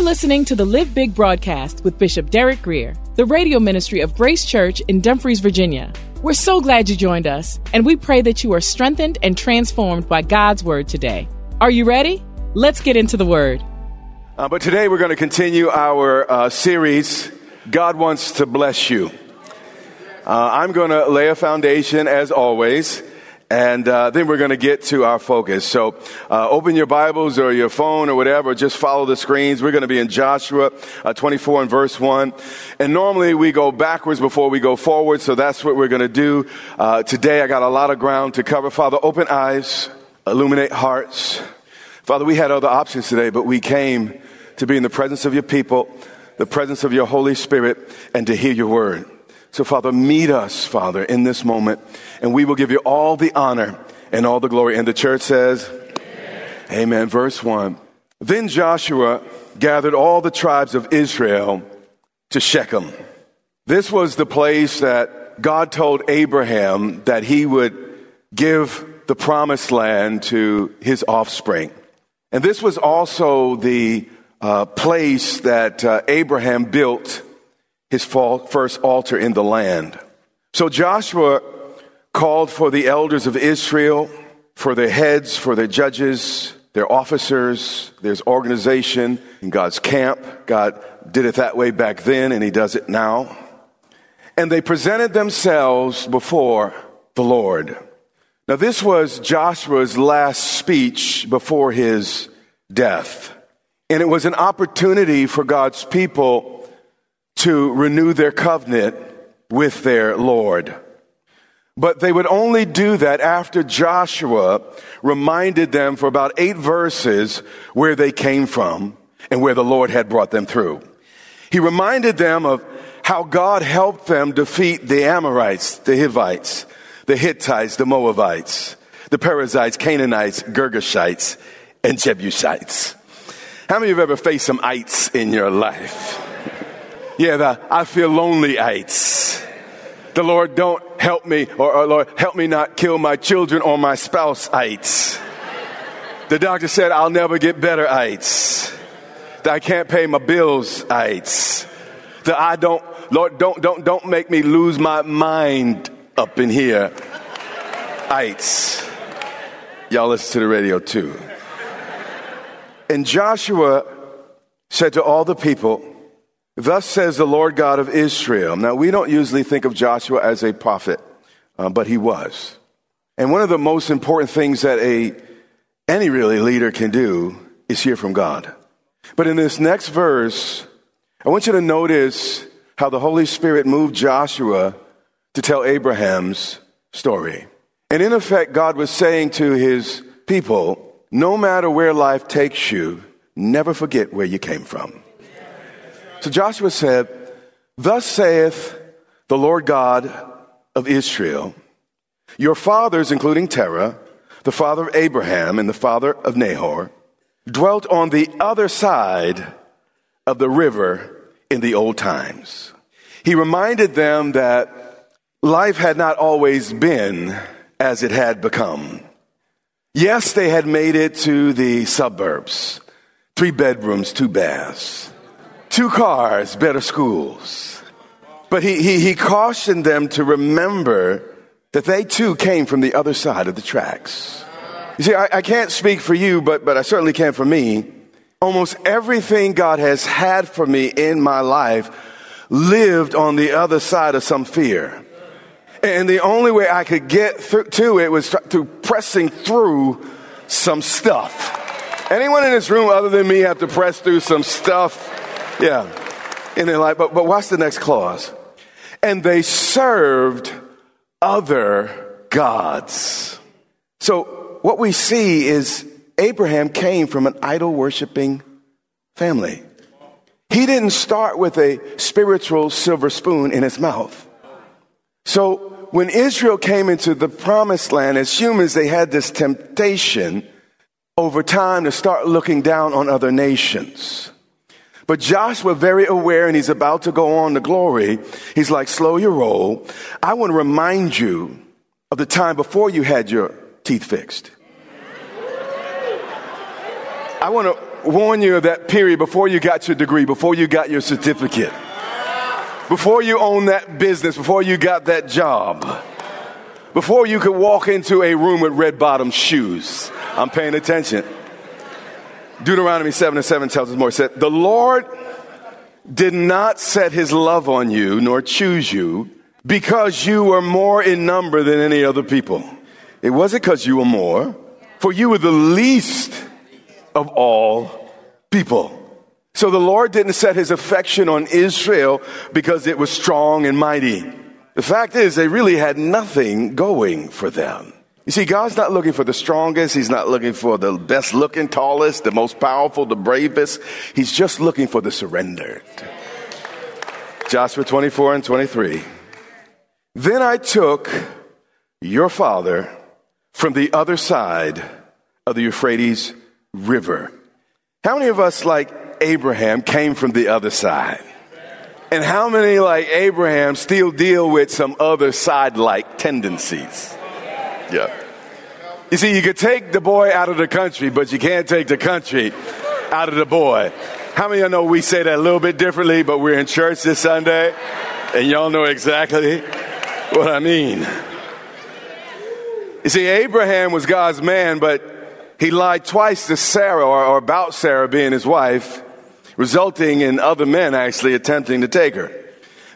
are listening to the Live Big broadcast with Bishop Derek Grier, the radio ministry of Grace Church in Dumfries, Virginia. We're so glad you joined us, and we pray that you are strengthened and transformed by God's word today. Are you ready? Let's get into the word. Uh, but today we're going to continue our uh, series, God Wants to Bless You. Uh, I'm going to lay a foundation as always, and uh, then we're going to get to our focus. So uh, open your Bibles or your phone or whatever, just follow the screens. We're going to be in Joshua uh, 24 and verse 1. And normally we go backwards before we go forward, so that's what we're going to do. Uh, today I got a lot of ground to cover. Father, open eyes, illuminate hearts. Father, we had other options today, but we came to be in the presence of your people, the presence of your Holy Spirit, and to hear your word. So, Father, meet us, Father, in this moment, and we will give you all the honor and all the glory. And the church says, Amen. Amen. Verse 1. Then Joshua gathered all the tribes of Israel to Shechem. This was the place that God told Abraham that he would give the promised land to his offspring. And this was also the uh, place that uh, Abraham built his first altar in the land. So Joshua called for the elders of Israel, for their heads, for their judges, their officers. There's organization in God's camp. God did it that way back then, and He does it now. And they presented themselves before the Lord. Now, this was Joshua's last speech before his death. And it was an opportunity for God's people to renew their covenant with their Lord. But they would only do that after Joshua reminded them for about eight verses where they came from and where the Lord had brought them through. He reminded them of how God helped them defeat the Amorites, the Hivites, the Hittites, the Moabites, the Perizzites, Canaanites, Girgashites, and Jebusites. How many of you have ever faced some ites in your life? Yeah, the I feel lonely ites. The Lord don't help me, or, or Lord, help me not kill my children or my spouse ites. The doctor said I'll never get better ites. That I can't pay my bills ites. That I don't, Lord, don't, don't, don't make me lose my mind up in here ites. Y'all listen to the radio too. And Joshua said to all the people, Thus says the Lord God of Israel. Now, we don't usually think of Joshua as a prophet, uh, but he was. And one of the most important things that a, any really leader can do is hear from God. But in this next verse, I want you to notice how the Holy Spirit moved Joshua to tell Abraham's story. And in effect, God was saying to his people, no matter where life takes you, never forget where you came from. So Joshua said, Thus saith the Lord God of Israel, your fathers, including Terah, the father of Abraham and the father of Nahor, dwelt on the other side of the river in the old times. He reminded them that life had not always been as it had become. Yes, they had made it to the suburbs, three bedrooms, two baths two cars, better schools. But he, he, he cautioned them to remember that they too came from the other side of the tracks. You see, I, I can't speak for you, but, but I certainly can for me. Almost everything God has had for me in my life lived on the other side of some fear. And the only way I could get through to it was through pressing through some stuff. Anyone in this room other than me have to press through some stuff? Yeah. In their life. But, but watch the next clause. And they served other gods. So what we see is Abraham came from an idol worshiping family. He didn't start with a spiritual silver spoon in his mouth. So when Israel came into the promised land, as humans, they had this temptation over time to start looking down on other nations. But Joshua, very aware, and he's about to go on to glory, he's like, slow your roll. I want to remind you of the time before you had your teeth fixed. I want to warn you of that period before you got your degree, before you got your certificate, before you owned that business, before you got that job, before you could walk into a room with red bottom shoes. I'm paying attention. Deuteronomy 7 and 7 tells us more. It said, The Lord did not set his love on you, nor choose you, because you were more in number than any other people. It wasn't because you were more, for you were the least of all people. So the Lord didn't set his affection on Israel because it was strong and mighty. The fact is, they really had nothing going for them. You see, God's not looking for the strongest. He's not looking for the best looking, tallest, the most powerful, the bravest. He's just looking for the surrendered. Joshua 24 and 23. Then I took your father from the other side of the Euphrates River. How many of us, like Abraham, came from the other side? And how many, like Abraham, still deal with some other side like tendencies? Yeah. You see, you could take the boy out of the country, but you can't take the country out of the boy. How many of y'all know we say that a little bit differently, but we're in church this Sunday, and y'all know exactly what I mean. You see, Abraham was God's man, but he lied twice to Sarah, or, or about Sarah being his wife, resulting in other men actually attempting to take her.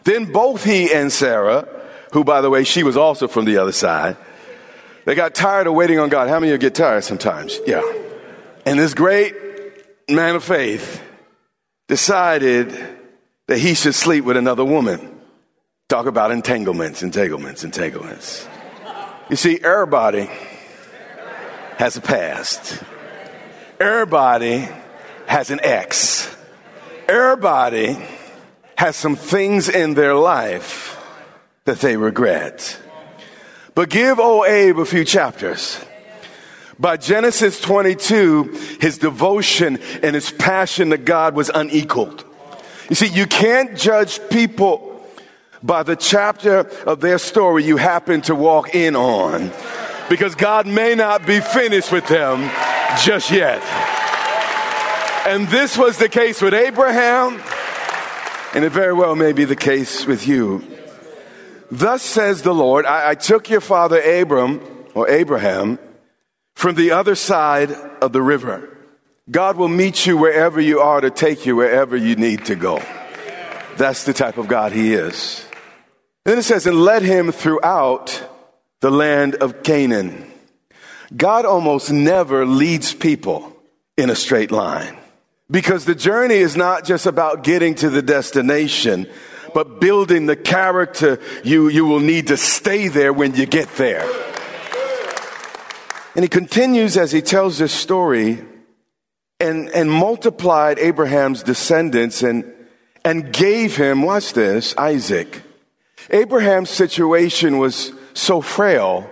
Then both he and Sarah, who, by the way, she was also from the other side, they got tired of waiting on God. How many of you get tired sometimes? Yeah. And this great man of faith decided that he should sleep with another woman. Talk about entanglements, entanglements, entanglements. You see, everybody has a past. Everybody has an ex. Everybody has some things in their life that they regret. But give old Abe a few chapters. By Genesis 22, his devotion and his passion to God was unequaled. You see, you can't judge people by the chapter of their story you happen to walk in on because God may not be finished with them just yet. And this was the case with Abraham, and it very well may be the case with you. Thus says the Lord, I, I took your father Abram, or Abraham, from the other side of the river. God will meet you wherever you are to take you wherever you need to go. That's the type of God he is. Then it says, and led him throughout the land of Canaan. God almost never leads people in a straight line because the journey is not just about getting to the destination, but building the character you, you will need to stay there when you get there. And he continues as he tells this story and, and multiplied Abraham's descendants and, and gave him, watch this, Isaac. Abraham's situation was so frail,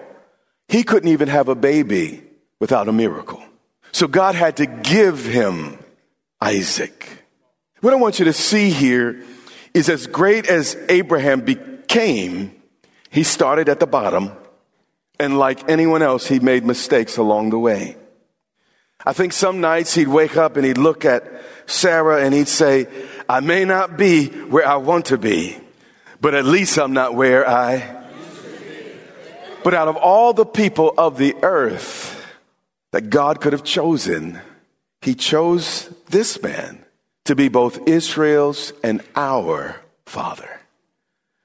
he couldn't even have a baby without a miracle. So God had to give him Isaac. What I want you to see here is as great as Abraham became, he started at the bottom, and like anyone else, he made mistakes along the way. I think some nights he'd wake up and he'd look at Sarah and he'd say, I may not be where I want to be, but at least I'm not where I. But out of all the people of the earth, that God could have chosen, he chose this man to be both Israel's and our father.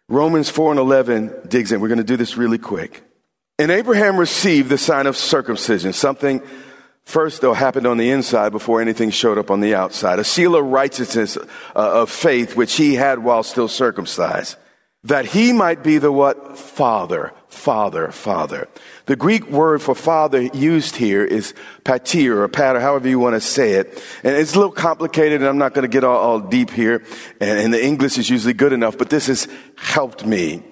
Romans 4 and 11 digs in. We're going to do this really quick. And Abraham received the sign of circumcision, something first though happened on the inside before anything showed up on the outside, a seal of righteousness uh, of faith which he had while still circumcised, that he might be the what? Father, father, father. The Greek word for father used here is pater or pater, however you want to say it. And it's a little complicated and I'm not going to get all, all deep here. And, and, the English is usually good enough, but this has helped me.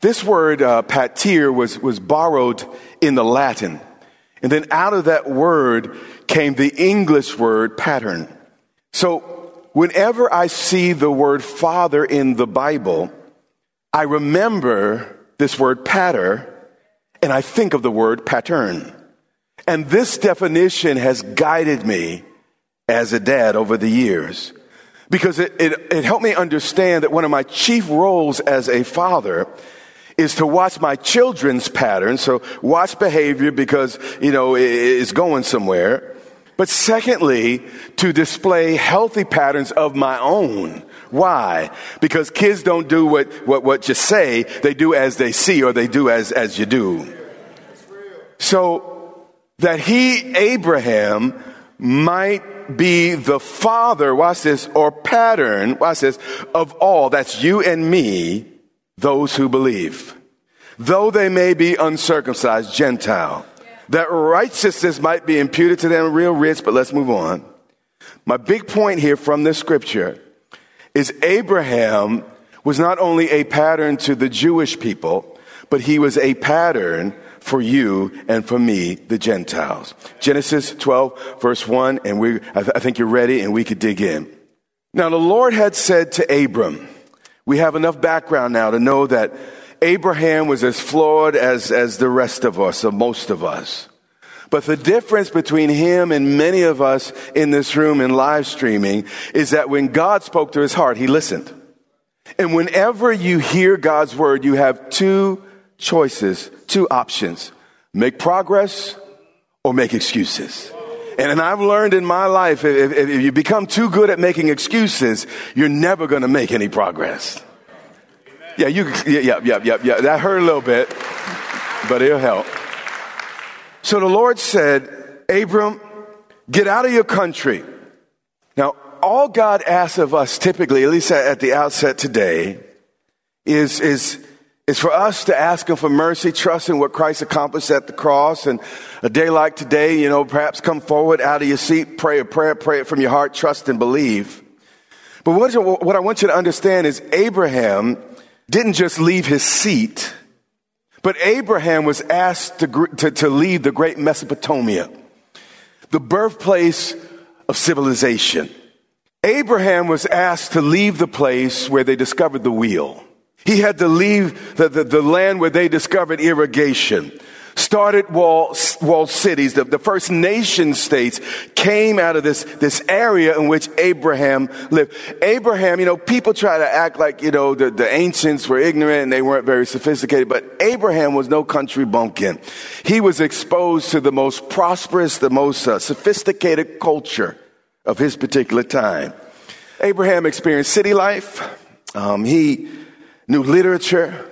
This word, uh, pater, was, was borrowed in the Latin. And then out of that word came the English word pattern. So whenever I see the word father in the Bible, I remember this word patter and I think of the word pattern. And this definition has guided me as a dad over the years because it, it, it, helped me understand that one of my chief roles as a father is to watch my children's patterns. So watch behavior because, you know, it, it's going somewhere. But secondly, to display healthy patterns of my own. Why? Because kids don't do what, what, what you say, they do as they see or they do as, as you do. So that he, Abraham, might be the father, watch this, or pattern, watch this, of all, that's you and me, those who believe. Though they may be uncircumcised, Gentile, that righteousness might be imputed to them real rich, but let's move on. My big point here from this scripture is Abraham was not only a pattern to the Jewish people, but he was a pattern for you and for me, the Gentiles. Genesis 12, verse 1, and we, I, th- I think you're ready and we could dig in. Now, the Lord had said to Abram, we have enough background now to know that Abraham was as flawed as, as the rest of us, or most of us. But the difference between him and many of us in this room and live streaming is that when God spoke to his heart, he listened. And whenever you hear God's word, you have two choices, two options. Make progress or make excuses. And, and I've learned in my life, if, if you become too good at making excuses, you're never going to make any progress. Yeah, you, yeah, yeah, yeah, yeah, yeah. That hurt a little bit, but it'll help. So the Lord said, Abram, get out of your country. Now, all God asks of us typically, at least at the outset today, is, is, is for us to ask Him for mercy, trust in what Christ accomplished at the cross. And a day like today, you know, perhaps come forward out of your seat, pray a prayer, pray it from your heart, trust and believe. But what, what I want you to understand is Abraham didn't just leave his seat but Abraham was asked to, to, to leave the great Mesopotamia, the birthplace of civilization. Abraham was asked to leave the place where they discovered the wheel. He had to leave the, the, the land where they discovered irrigation started walled, walled cities. The, the, first nation states came out of this, this area in which Abraham lived. Abraham, you know, people try to act like, you know, the, the ancients were ignorant and they weren't very sophisticated, but Abraham was no country bumpkin. He was exposed to the most prosperous, the most uh, sophisticated culture of his particular time. Abraham experienced city life. Um, he knew literature,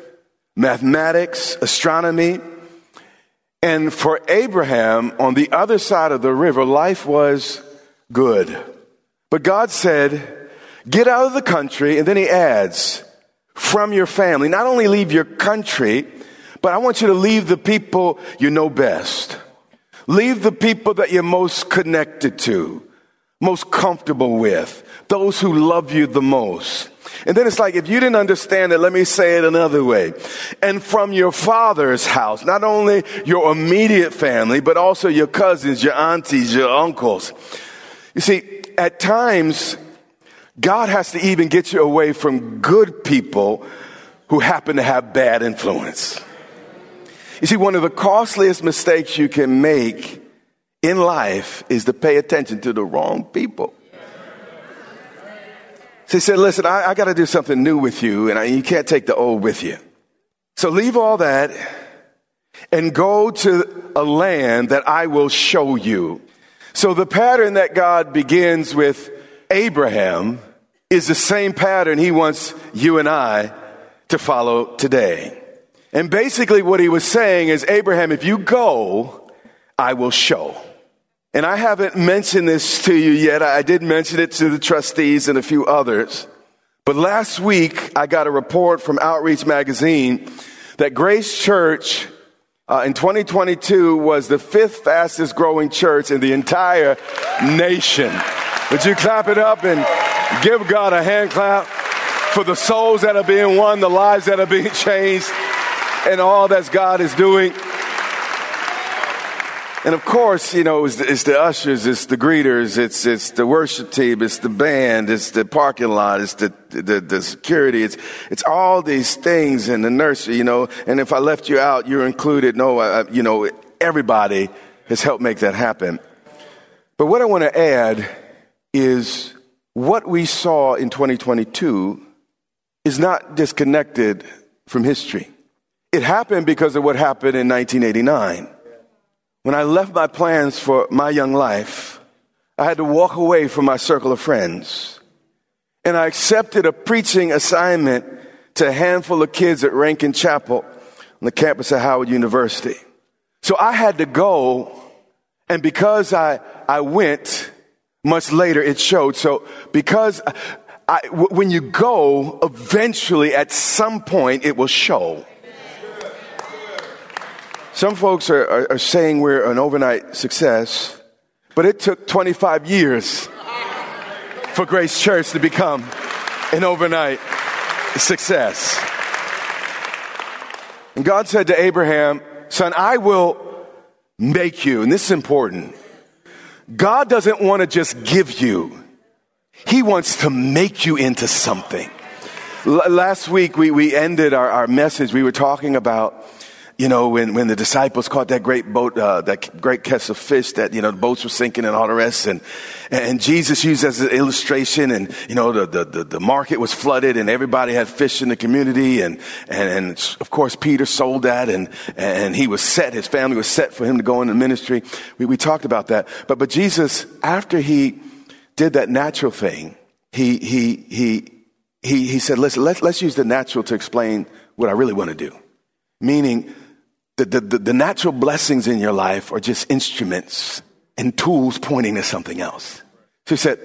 mathematics, astronomy, and for Abraham, on the other side of the river, life was good. But God said, get out of the country, and then he adds, from your family. Not only leave your country, but I want you to leave the people you know best. Leave the people that you're most connected to, most comfortable with, those who love you the most. And then it's like, if you didn't understand it, let me say it another way. And from your father's house, not only your immediate family, but also your cousins, your aunties, your uncles. You see, at times, God has to even get you away from good people who happen to have bad influence. You see, one of the costliest mistakes you can make in life is to pay attention to the wrong people. So he said, listen, I, I got to do something new with you, and I, you can't take the old with you. So leave all that and go to a land that I will show you. So the pattern that God begins with Abraham is the same pattern he wants you and I to follow today. And basically what he was saying is, Abraham, if you go, I will show. And I haven't mentioned this to you yet. I did mention it to the trustees and a few others. But last week, I got a report from Outreach Magazine that Grace Church uh, in 2022 was the fifth fastest growing church in the entire nation. Would you clap it up and give God a hand clap for the souls that are being won, the lives that are being changed, and all that God is doing? And of course, you know, it's the, it's the, ushers, it's the greeters, it's, it's the worship team, it's the band, it's the parking lot, it's the, the, the security, it's, it's all these things in the nursery, you know, and if I left you out, you're included. No, I, you know, everybody has helped make that happen. But what I want to add is what we saw in 2022 is not disconnected from history. It happened because of what happened in 1989. When I left my plans for my young life, I had to walk away from my circle of friends. And I accepted a preaching assignment to a handful of kids at Rankin Chapel on the campus of Howard University. So I had to go, and because I, I went, much later it showed. So because I, when you go, eventually at some point it will show. Some folks are, are, are, saying we're an overnight success, but it took 25 years for Grace Church to become an overnight success. And God said to Abraham, Son, I will make you, and this is important. God doesn't want to just give you, He wants to make you into something. L- last week, we, we ended our, our message, we were talking about you know, when, when the disciples caught that great boat, uh, that great catch of fish that, you know, the boats were sinking and all the rest. And, and Jesus used as an illustration and, you know, the, the, the, market was flooded and everybody had fish in the community. And, and, and of course, Peter sold that and, and he was set, his family was set for him to go into ministry. We, we talked about that. But, but Jesus, after he did that natural thing, he, he, he, he, he said, listen, let's, let's use the natural to explain what I really want to do. Meaning, the, the, the natural blessings in your life are just instruments and tools pointing to something else. So he said,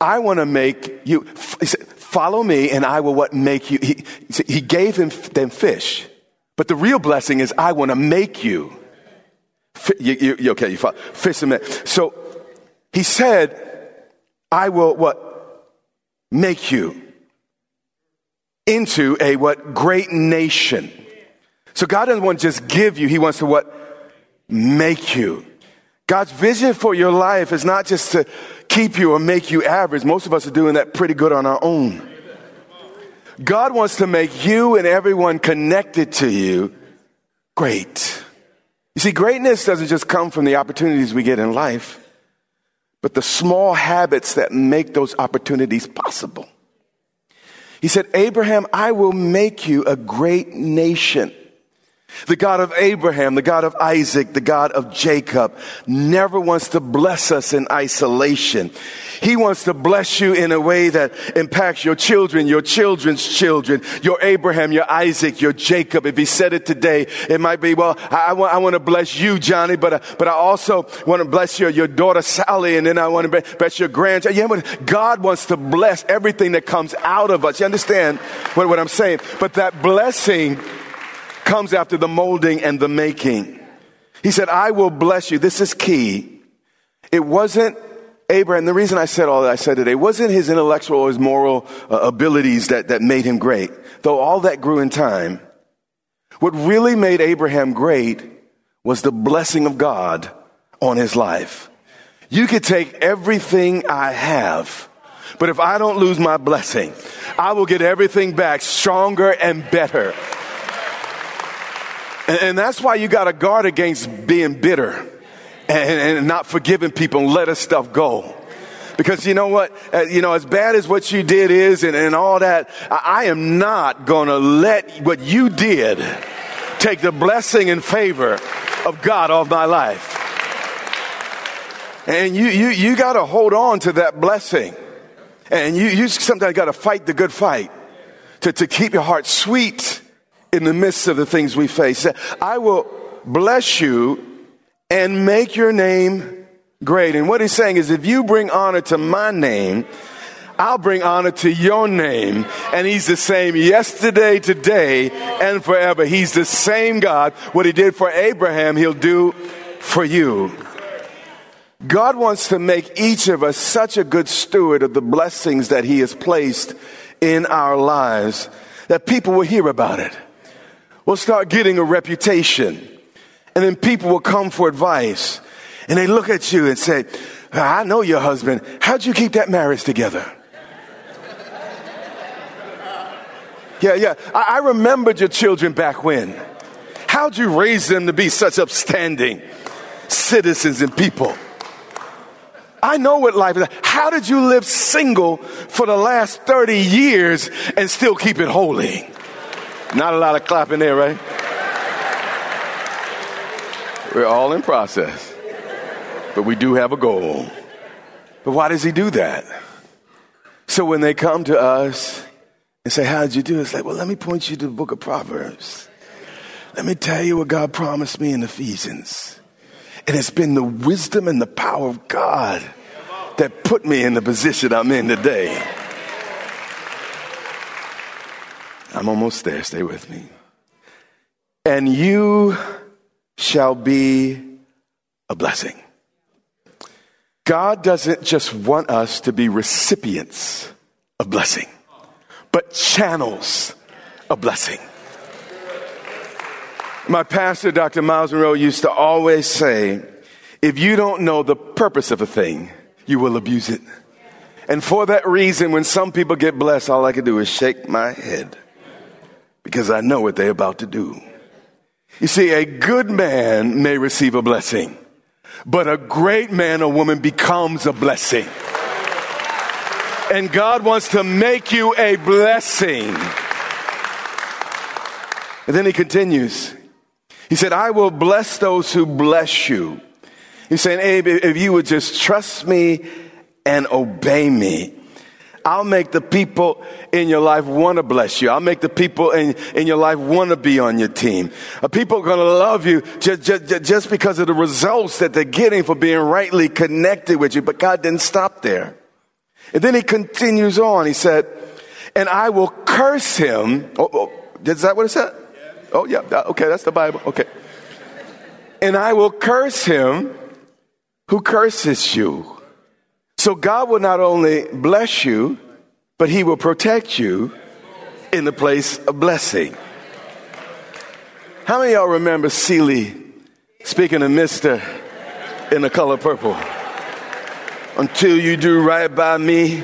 I want to make you, he said, follow me and I will what make you. He, he gave him, them fish. But the real blessing is I want to make you. You, you, you okay, you follow, fish and So he said, I will what? Make you into a what? Great nation. So God doesn't want to just give you, He wants to what? Make you. God's vision for your life is not just to keep you or make you average. Most of us are doing that pretty good on our own. God wants to make you and everyone connected to you great. You see, greatness doesn't just come from the opportunities we get in life, but the small habits that make those opportunities possible. He said, Abraham, I will make you a great nation. The God of Abraham, the God of Isaac, the God of Jacob never wants to bless us in isolation. He wants to bless you in a way that impacts your children, your children's children, your Abraham, your Isaac, your Jacob. If he said it today, it might be, well, I, I want, I want to bless you, Johnny, but, uh, but I also want to bless your, your daughter, Sally, and then I want to bless your grandchild. Yeah, but God wants to bless everything that comes out of us. You understand what, what I'm saying? But that blessing comes after the molding and the making. He said, I will bless you. This is key. It wasn't Abraham, the reason I said all that I said today wasn't his intellectual or his moral uh, abilities that, that made him great, though all that grew in time. What really made Abraham great was the blessing of God on his life. You could take everything I have, but if I don't lose my blessing, I will get everything back stronger and better. And, and that's why you got to guard against being bitter and, and not forgiving people and letting stuff go. Because you know what? Uh, you know, as bad as what you did is and, and all that, I, am not to let what you did take the blessing and favor of God off my life. And you, you, you got to hold on to that blessing. And you, you sometimes got to fight the good fight to, to keep your heart sweet in the midst of the things we face. I will bless you and make your name great. And what he's saying is if you bring honor to my name, I'll bring honor to your name. And he's the same yesterday, today, and forever. He's the same God. What he did for Abraham, he'll do for you. God wants to make each of us such a good steward of the blessings that he has placed in our lives that people will hear about it. We'll start getting a reputation. And then people will come for advice. And they look at you and say, I know your husband. How'd you keep that marriage together? Yeah, yeah. I, I remembered your children back when. How'd you raise them to be such upstanding citizens and people? I know what life is. How did you live single for the last 30 years and still keep it holy? Not a lot of clapping there, right? We're all in process, but we do have a goal. But why does he do that? So when they come to us and say, How did you do it? It's like, Well, let me point you to the book of Proverbs. Let me tell you what God promised me in Ephesians. And it's been the wisdom and the power of God that put me in the position I'm in today. I'm almost there. Stay with me. And you shall be a blessing. God doesn't just want us to be recipients of blessing, but channels of blessing. My pastor, Dr. Miles Munroe, used to always say, if you don't know the purpose of a thing, you will abuse it. And for that reason, when some people get blessed, all I can do is shake my head because I know what they're about to do. You see, a good man may receive a blessing, but a great man or woman becomes a blessing. And God wants to make you a blessing. And then he continues. He said, I will bless those who bless you. He's saying, Abe, if you would just trust me and obey me, I'll make the people in your life want to bless you. I'll make the people in, in your life want to be on your team. People are going to love you just, just, just because of the results that they're getting for being rightly connected with you. But God didn't stop there. And then he continues on. He said, and I will curse him. Oh, oh, is that what it said? Oh, yeah. Okay, that's the Bible. Okay. And I will curse him who curses you. So God will not only bless you, but he will protect you in the place of blessing. How many y'all remember Celie speaking to Mister in the color purple? Until you do right by me,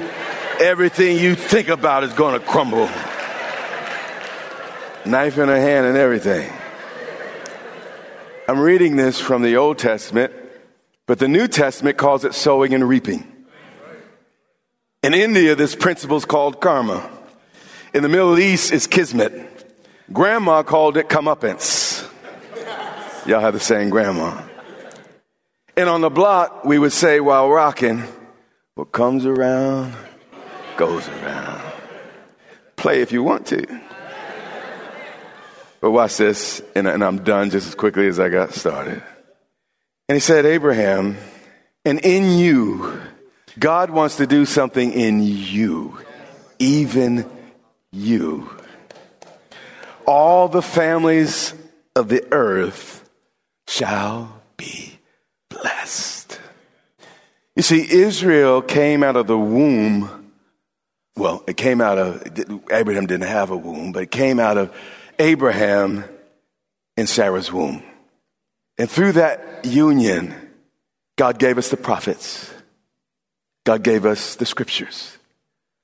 everything you think about is going to crumble. Knife in her hand and everything. I'm reading this from the Old Testament, but the New Testament calls it sowing and reaping. In India, this principle is called karma. In the Middle East, it's kismet. Grandma called it comeuppance. Y'all have the same grandma. And on the block, we would say while rocking, what comes around goes around. Play if you want to. But watch this, and, and I'm done just as quickly as I got started. And he said, Abraham, and in you, God wants to do something in you, even you. All the families of the earth shall be blessed. You see, Israel came out of the womb. Well, it came out of, Abraham didn't have a womb, but it came out of Abraham in Sarah's womb. And through that union, God gave us the prophets. God gave us the scriptures.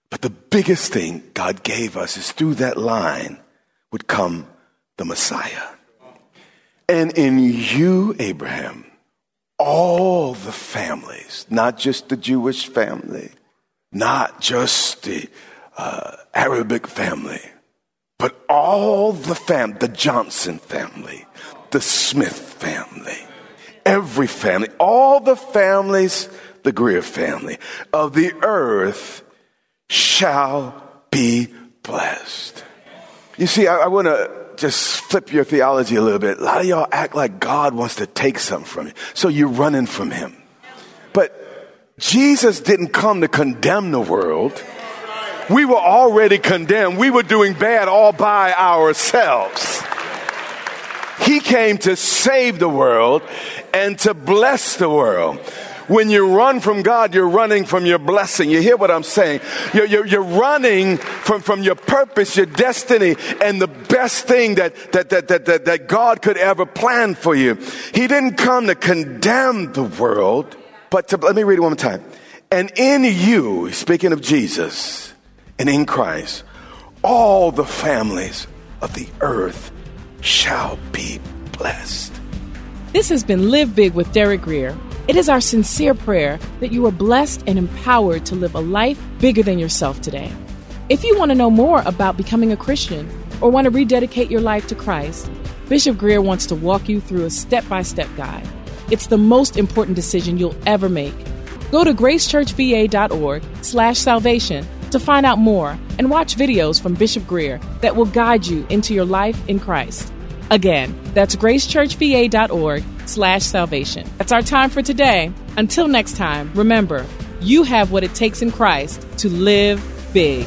But the biggest thing God gave us is through that line would come the Messiah. And in you, Abraham, all the families, not just the Jewish family, not just the uh, Arabic family, But all the fam, the Johnson family, the Smith family, every family, all the families, the Grier family of the earth shall be blessed. You see, I, I want to just flip your theology a little bit. A lot of y'all act like God wants to take something from you. So you're running from him. But Jesus didn't come to condemn the world. We were already condemned. We were doing bad all by ourselves. He came to save the world and to bless the world. When you run from God, you're running from your blessing. You hear what I'm saying? You're, you're, you're, running from, from your purpose, your destiny, and the best thing that, that, that, that, that, that God could ever plan for you. He didn't come to condemn the world, but to, let me read it one more time. And in you, speaking of Jesus, and in Christ, all the families of the earth shall be blessed. This has been Live Big with Derek Grier. It is our sincere prayer that you are blessed and empowered to live a life bigger than yourself today. If you want to know more about becoming a Christian or want to rededicate your life to Christ, Bishop Grier wants to walk you through a step by step guide. It's the most important decision you'll ever make. Go to gracechurchva.org slash salvation to find out more and watch videos from Bishop Grier that will guide you into your life in Christ. Again, that's gracechurchva.org slash salvation. That's our time for today. Until next time, remember, you have what it takes in Christ to live big.